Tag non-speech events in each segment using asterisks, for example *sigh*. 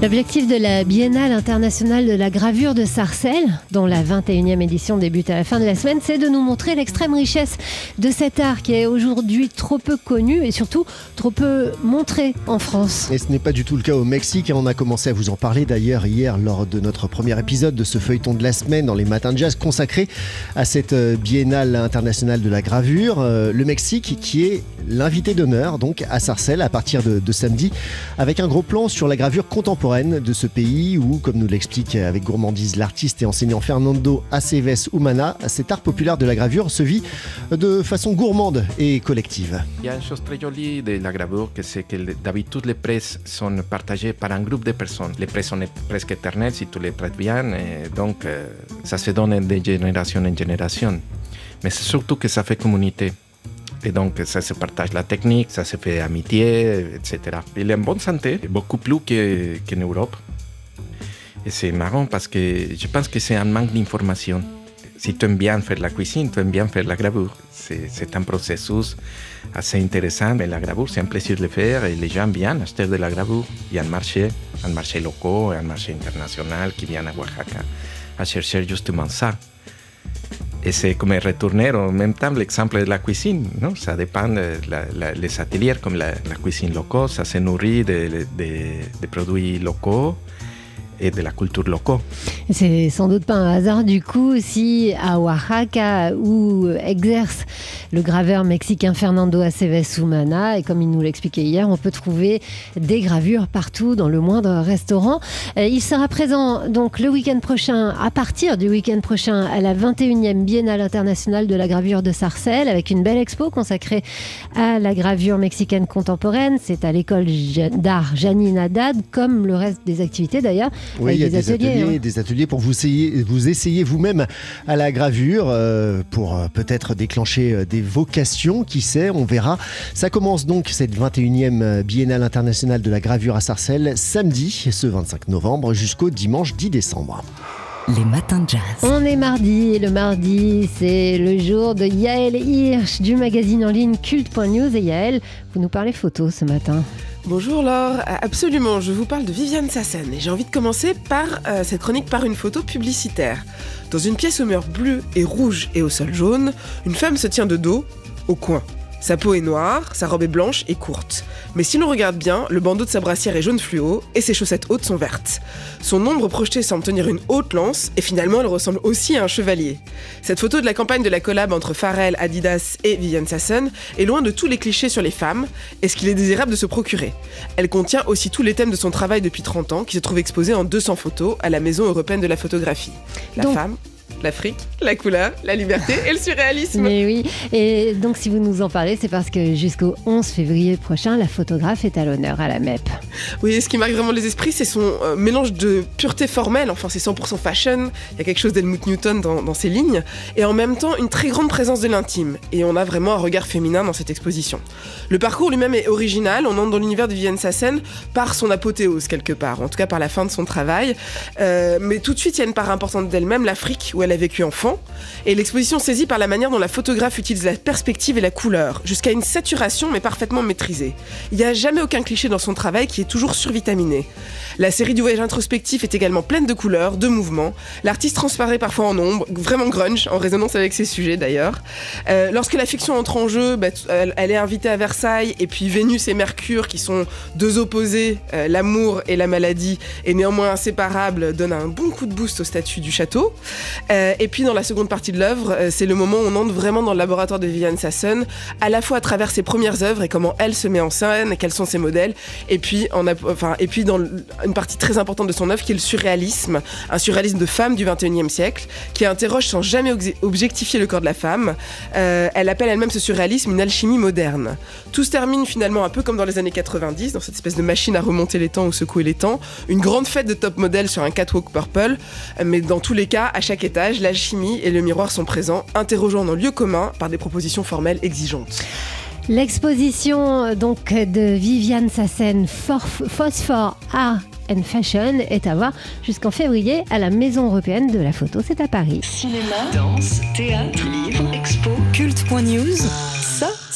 L'objectif de la Biennale internationale de la gravure de Sarcelles, dont la 21e édition débute à la fin de la semaine, c'est de nous montrer l'extrême richesse de cet art qui est aujourd'hui trop peu connu et surtout trop peu montré en France. Et ce n'est pas du tout le cas au Mexique. On a commencé à vous en parler d'ailleurs hier lors de notre premier épisode de ce feuilleton de la semaine dans les matins de jazz consacré à cette euh, Biennale internationale de la gravure. Euh, le Mexique qui est l'invité d'honneur donc à Sarcelles à partir de, de samedi avec un gros plan sur la gravure contemporaine de ce pays où, comme nous l'explique avec gourmandise l'artiste et enseignant Fernando Aceves Humana, cet art populaire de la gravure se vit de façon gourmande et collective. Il y a une chose très jolie de la gravure, c'est que d'habitude les presses sont partagées par un groupe de personnes. Les presses sont presque éternelles si tu les traites bien, donc euh, ça se donne de génération en génération. Mais c'est surtout que ça fait communauté. Et donc, ça se partage la technique, ça se fait amitié, etc. Il est en bonne santé, beaucoup plus qu'en Europe. Et c'est marrant parce que je pense que c'est un manque d'information. Si tu aimes bien faire la cuisine, tu aimes bien faire la gravure. C'est un processus assez intéressant, mais la gravure, c'est un plaisir de le faire et les gens viennent acheter de la gravure. Il y a un marché, un marché local, un marché international qui vient à Oaxaca à chercher justement ça. C'est comme retourner en même l'exemple de la cuisine. Non ça dépend des ateliers comme la, cuisine locale, se nourrit de, de produits locaux et de la culture locale. C'est sans doute pas un hasard du coup si à Oaxaca où exerce le graveur mexicain Fernando Aceves Humana et comme il nous l'expliquait hier, on peut trouver des gravures partout dans le moindre restaurant. Euh, il sera présent donc le week-end prochain, à partir du week-end prochain, à la 21e Biennale internationale de la gravure de Sarcelles avec une belle expo consacrée à la gravure mexicaine contemporaine. C'est à l'école d'art Janine Haddad, comme le reste des activités d'ailleurs. Oui, il y a des, ateliers, hein. des ateliers pour vous essayer, vous essayer vous-même à la gravure, euh, pour euh, peut-être déclencher euh, des vocations, qui sait, on verra. Ça commence donc cette 21e Biennale internationale de la gravure à Sarcelles, samedi, ce 25 novembre, jusqu'au dimanche 10 décembre. Les matins de jazz. On est mardi et le mardi, c'est le jour de Yael Hirsch du magazine en ligne culte.news. Et Yael, vous nous parlez photo ce matin. Bonjour Laure, absolument, je vous parle de Viviane Sassen et j'ai envie de commencer par euh, cette chronique par une photo publicitaire. Dans une pièce aux murs bleues et rouges et au sol jaune, une femme se tient de dos, au coin. Sa peau est noire, sa robe est blanche et courte. Mais si l'on regarde bien, le bandeau de sa brassière est jaune fluo et ses chaussettes hautes sont vertes. Son ombre projetée semble tenir une haute lance et finalement elle ressemble aussi à un chevalier. Cette photo de la campagne de la collab entre Pharrell, Adidas et Vivienne Sassen est loin de tous les clichés sur les femmes et ce qu'il est désirable de se procurer. Elle contient aussi tous les thèmes de son travail depuis 30 ans qui se trouvent exposés en 200 photos à la Maison européenne de la photographie. La femme, l'Afrique, la couleur, la liberté et le surréalisme. Mais oui, et donc si vous nous en parlez, c'est parce que jusqu'au 11 février prochain, la photographe est à l'honneur à la MEP. Oui, ce qui marque vraiment les esprits, c'est son euh, mélange de pureté formelle, enfin c'est 100% fashion, il y a quelque chose d'Helmut Newton dans, dans, ses lignes, et en même temps une très grande présence de l'intime, et on a vraiment un regard féminin dans cette exposition. Le parcours lui-même est original, on entre dans l'univers de Vivienne Sassen par son apothéose quelque part, en tout cas par la fin de son travail, euh, mais tout de suite il y a une part importante d'elle-même, l'Afrique, où elle a vécu enfant, et l'exposition saisie par la manière dont la photographe utilise la perspective et la couleur, jusqu'à une saturation mais parfaitement maîtrisée. Il n'y a jamais aucun cliché dans son travail qui est toujours survitaminé. La série du voyage introspectif est également pleine de couleurs, de mouvements. L'artiste transparaît parfois en ombre, vraiment grunge, en résonance avec ses sujets d'ailleurs. Euh, lorsque la fiction entre en jeu, bah, elle, est invitée à Versailles, et puis Vénus et Mercure, qui sont deux opposés, euh, l'amour et la maladie, et néanmoins inséparables, donnent un bon coup de boost au statut du château. Euh, et puis dans la seconde partie de l'œuvre, euh, c'est le moment où on entre vraiment dans le laboratoire de Viviane Sasson, à la fois à travers ses premières œuvres et comment elle se met en scène, quels sont ses modèles, et puis, en, enfin, et puis dans une partie très importante de son œuvre qui est le surréalisme, un surréalisme de femme du 21e siècle, qui interroge sans jamais objectifier le corps de la femme. Euh, elle appelle elle-même ce surréalisme une alchimie moderne. Tout se termine finalement un peu comme dans les années 90, dans cette espèce de machine à remonter les temps ou secouer les temps, une grande fête de top modèles sur un catwalk purple, mais dans tous les cas, à chaque étage, l'alchimie et le miroir sont présents, interrogeant nos lieux communs par des propositions formelles exigeantes. L'exposition donc de Viviane Sassen, Phosphore Art and Fashion, est à voir jusqu'en février à la Maison européenne de la photo. C'est à Paris. Cinéma, danse, théâtre, livre, expo, culte.news.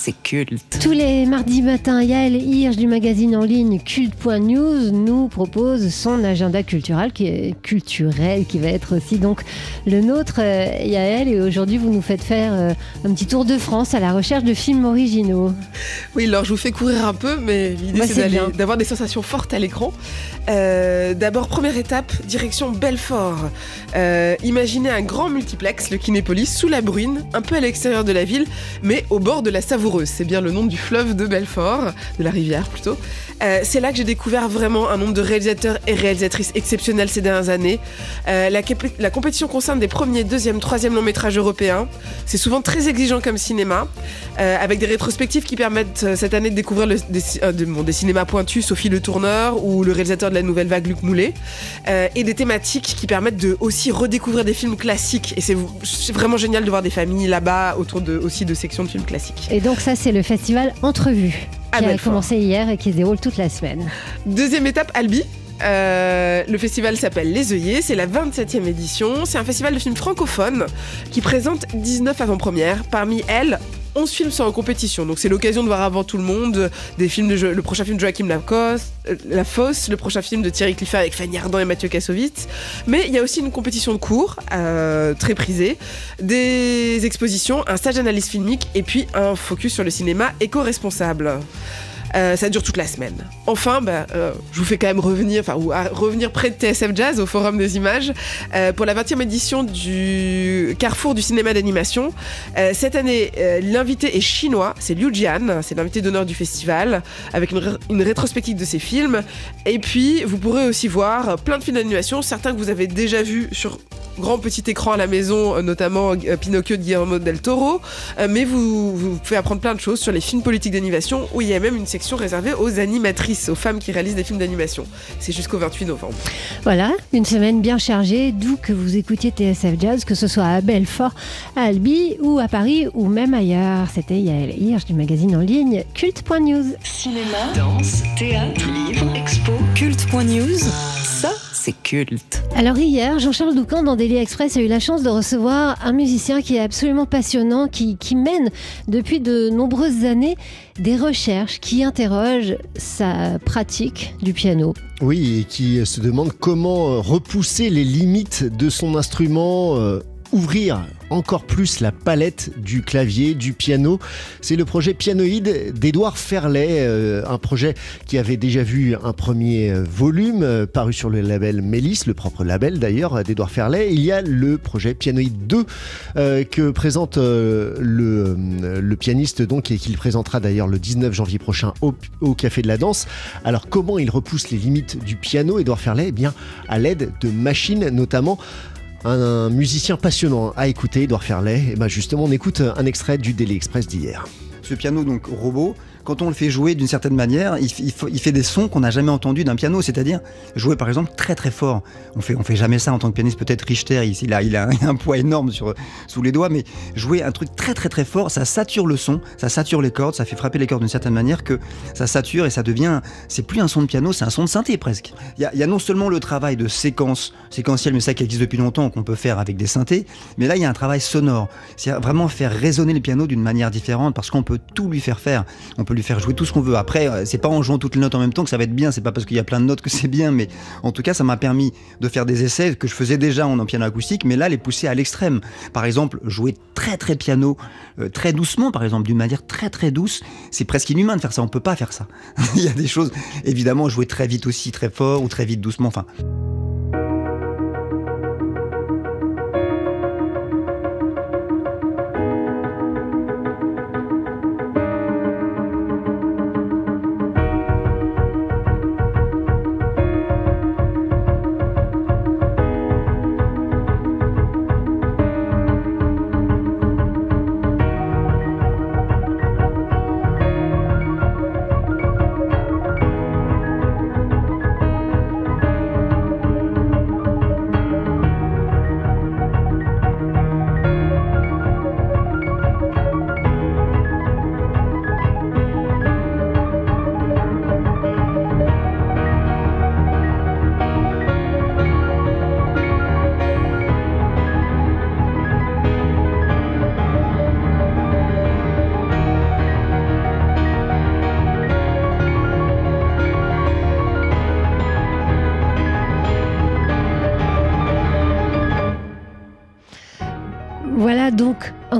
c'est culte. Tous les mardis matins, Yael Hirsch du magazine en ligne culte.news nous propose son agenda culturel qui est culturel, qui va être aussi donc le nôtre, euh, Yael. Et aujourd'hui, vous nous faites faire euh, un petit tour de France à la recherche de films originaux. Oui, alors je vous fais courir un peu, mais l'idée Bah, c'est d'avoir des sensations fortes à l'écran. Euh, D'abord, première étape, direction Belfort. Euh, imaginez un grand multiplex, le Kinépolis, sous la bruine, un peu à l'extérieur de la ville, mais au bord de la C'est bien le nom du fleuve de Belfort, de la rivière plutôt. Euh, c'est là que j'ai découvert vraiment un nombre de réalisateurs et réalisatrices exceptionnels ces dernières années. Euh, la, compétition concerne des premiers, deuxième, troisième longs métrages européens. C'est souvent très exigeant comme cinéma, euh, avec des rétrospectives qui permettent cette année de découvrir des, cinémas pointus, Sophie Le Tourneur ou le réalisateur de la nouvelle vague Luc Moulet, et des thématiques qui permettent de aussi redécouvrir des films classiques. Et c'est vraiment génial de voir des familles là-bas autour de, aussi de sections de films classiques. Ça, c'est le festival Entrevue À qui a Belfort. commencé hier et qui se déroule toute la semaine. Deuxième étape, Albi. Euh, le festival s'appelle Les œillets, c'est la 27e édition. C'est un festival de films francophones qui présente 19 avant-premières. Parmi elles, 11 films sont en compétition. Donc c'est l'occasion de voir avant tout le monde des films de le prochain film de Joachim Lafosse, euh, Lafosse, le prochain film de Thierry Clifford avec Fanny Ardant et Mathieu Kassovitz. Mais il y a aussi une compétition de cours euh, très prisée, des expositions, un stage d'analyse filmique et puis un focus sur le cinéma éco-responsable. Euh, ça dure toute la semaine. Enfin, bah, euh, je vous fais quand même revenir, enfin, à revenir près de TSF Jazz au Forum des Images euh, pour la 20e édition du Carrefour du cinéma d'animation. Cette année, l'invité est chinois, c'est Liu Jian, c'est l'invité d'honneur du festival, avec une, ré- une rétrospective de ses films. Et puis, vous pourrez aussi voir plein de films d'animation, certains que vous avez déjà vus sur grand petit écran à la maison, notamment Pinocchio de Guillermo del Toro. Mais vous, vous pouvez apprendre plein de choses sur les films politiques d'animation, où il y a même une section réservée aux animatrices, aux femmes qui réalisent des films d'animation. C'est jusqu'au 28 novembre. Voilà, une semaine bien chargée, d'où que vous écoutiez TSF Jazz, que ce soit à Belfort, à Albi ou à Paris ou même ailleurs. C'était Yael Hirsch du magazine en ligne culte.news. Cinéma, danse, théâtre, livre, expo, culte.news, ça, c'est culte. Alors hier, Jean-Charles Doucan dans Daily Express a eu la chance de recevoir un musicien qui est absolument passionnant, qui, qui mène depuis de nombreuses années des recherches qui interrogent sa pratique du piano. Oui, et qui se demande comment euh, repousser les limites de son instrument, euh, ouvrir encore plus la palette du clavier, du piano. C'est le projet Pianoïde d'Édouard Ferlet, euh, un projet qui avait déjà vu un premier euh, volume euh, paru sur le label Mélis, le propre label d'ailleurs d'Édouard Ferlet. Il y a le projet Pianoïde 2 euh, que présente euh, le, euh, pianiste donc et qu'il présentera d'ailleurs le 19 janvier prochain au, Café de la Danse. Alors comment il repousse les limites du piano, Édouard Ferlet Eh bien à l'aide de machines notamment. Un, musicien passionnant à écouter, Édouard Ferlet. Et ben justement, on écoute un extrait du Daily Express d'hier. Ce piano donc robot, quand on le fait jouer d'une certaine manière, il, il il fait des sons qu'on n'a jamais entendus d'un piano, c'est-à-dire jouer par exemple très très fort. On fait, on fait jamais ça en tant que pianiste, peut-être Richter, ici, il a, il a *laughs* un, poids énorme sur, sous les doigts, mais jouer un truc très très très fort, ça sature le son, ça sature les cordes, ça fait frapper les cordes d'une certaine manière que ça sature et ça devient, c'est plus un son de piano, c'est un son de synthé presque. Il y a, il y a non seulement le travail de séquence, séquentiel, mais ça qui existe depuis longtemps, qu'on peut faire avec des synthés, mais là il y a un travail sonore. C'est vraiment faire résonner le piano d'une manière différente parce qu'on peut tout lui faire faire. On peut lui faire jouer tout ce qu'on veut. Après, euh, c'est pas en jouant toutes les notes en même temps que ça va être bien. C'est pas parce qu'il y a plein de notes que *laughs* c'est bien, mais en tout cas, ça m'a permis de faire des essais que je faisais déjà en, piano acoustique, mais là, les pousser à l'extrême. Par exemple, jouer très très piano, euh, très doucement, par exemple, d'une manière très très douce. C'est presque inhumain de faire ça. On peut pas faire ça. *laughs* Il y a des choses, évidemment, jouer très vite aussi, très fort ou très vite doucement. Enfin,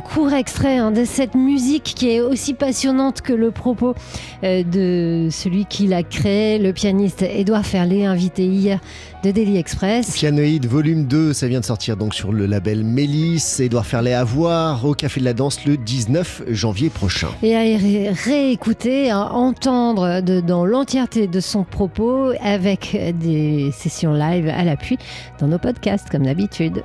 un court extrait hein, de cette musique qui est aussi passionnante que le propos euh, de celui qui l'a créé, le pianiste Édouard Ferlet, invité hier de Daily Express. Pianoïde volume 2, ça vient de sortir donc sur le label Mélis. Édouard Ferlet à voir au Café de la Danse le 19 janvier prochain. Et à réécouter, à entendre de, dans l'entièreté de son propos avec des sessions live à l'appui dans nos podcasts comme d'habitude.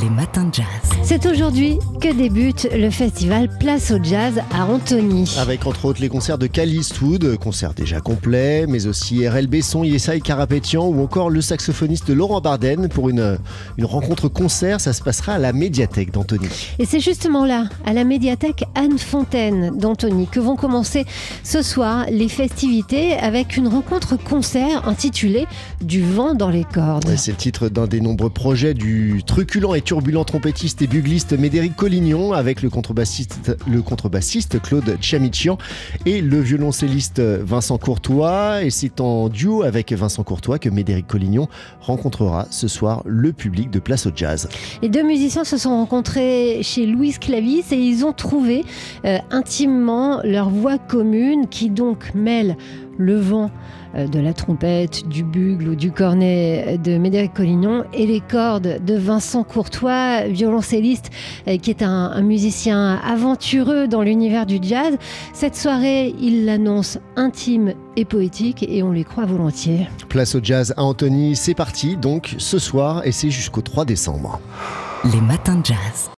Les matins de jazz. C'est aujourd'hui que débute le festival Place au Jazz à Antony. Avec entre autres les concerts de Cal Eastwood, concerts déjà complets, mais aussi RL Besson, Yesai Karapetian ou encore le saxophoniste Laurent Barden pour une, une rencontre concert. Ça se passera à la médiathèque d'Antony. Et c'est justement là, à la médiathèque Anne Fontaine d'Antony, que vont commencer ce soir les festivités avec une rencontre concert intitulée Du vent dans les cordes. C'est le titre d'un des nombreux projets du truculent et turbulent trompettiste et bugliste Médéric Collignon avec le contrebassiste, Claude Chamichian et le violoncelliste Vincent Courtois. Et c'est en duo avec Vincent Courtois que Médéric Collignon rencontrera ce soir le public de Place au Jazz. Les deux musiciens se sont rencontrés chez Louise Clavis et ils ont trouvé euh, intimement leur voix commune qui donc mêle le vent euh, de la trompette, du bugle ou du cornet de Médéric Collignon et les cordes de Vincent Courtois, violoncelliste euh, qui est un, musicien aventureux dans l'univers du jazz. Cette soirée, il l'annonce intime et poétique et on les croit volontiers. Place au jazz à Antony, c'est parti donc ce soir et c'est jusqu'au 3 décembre. Les matins de jazz.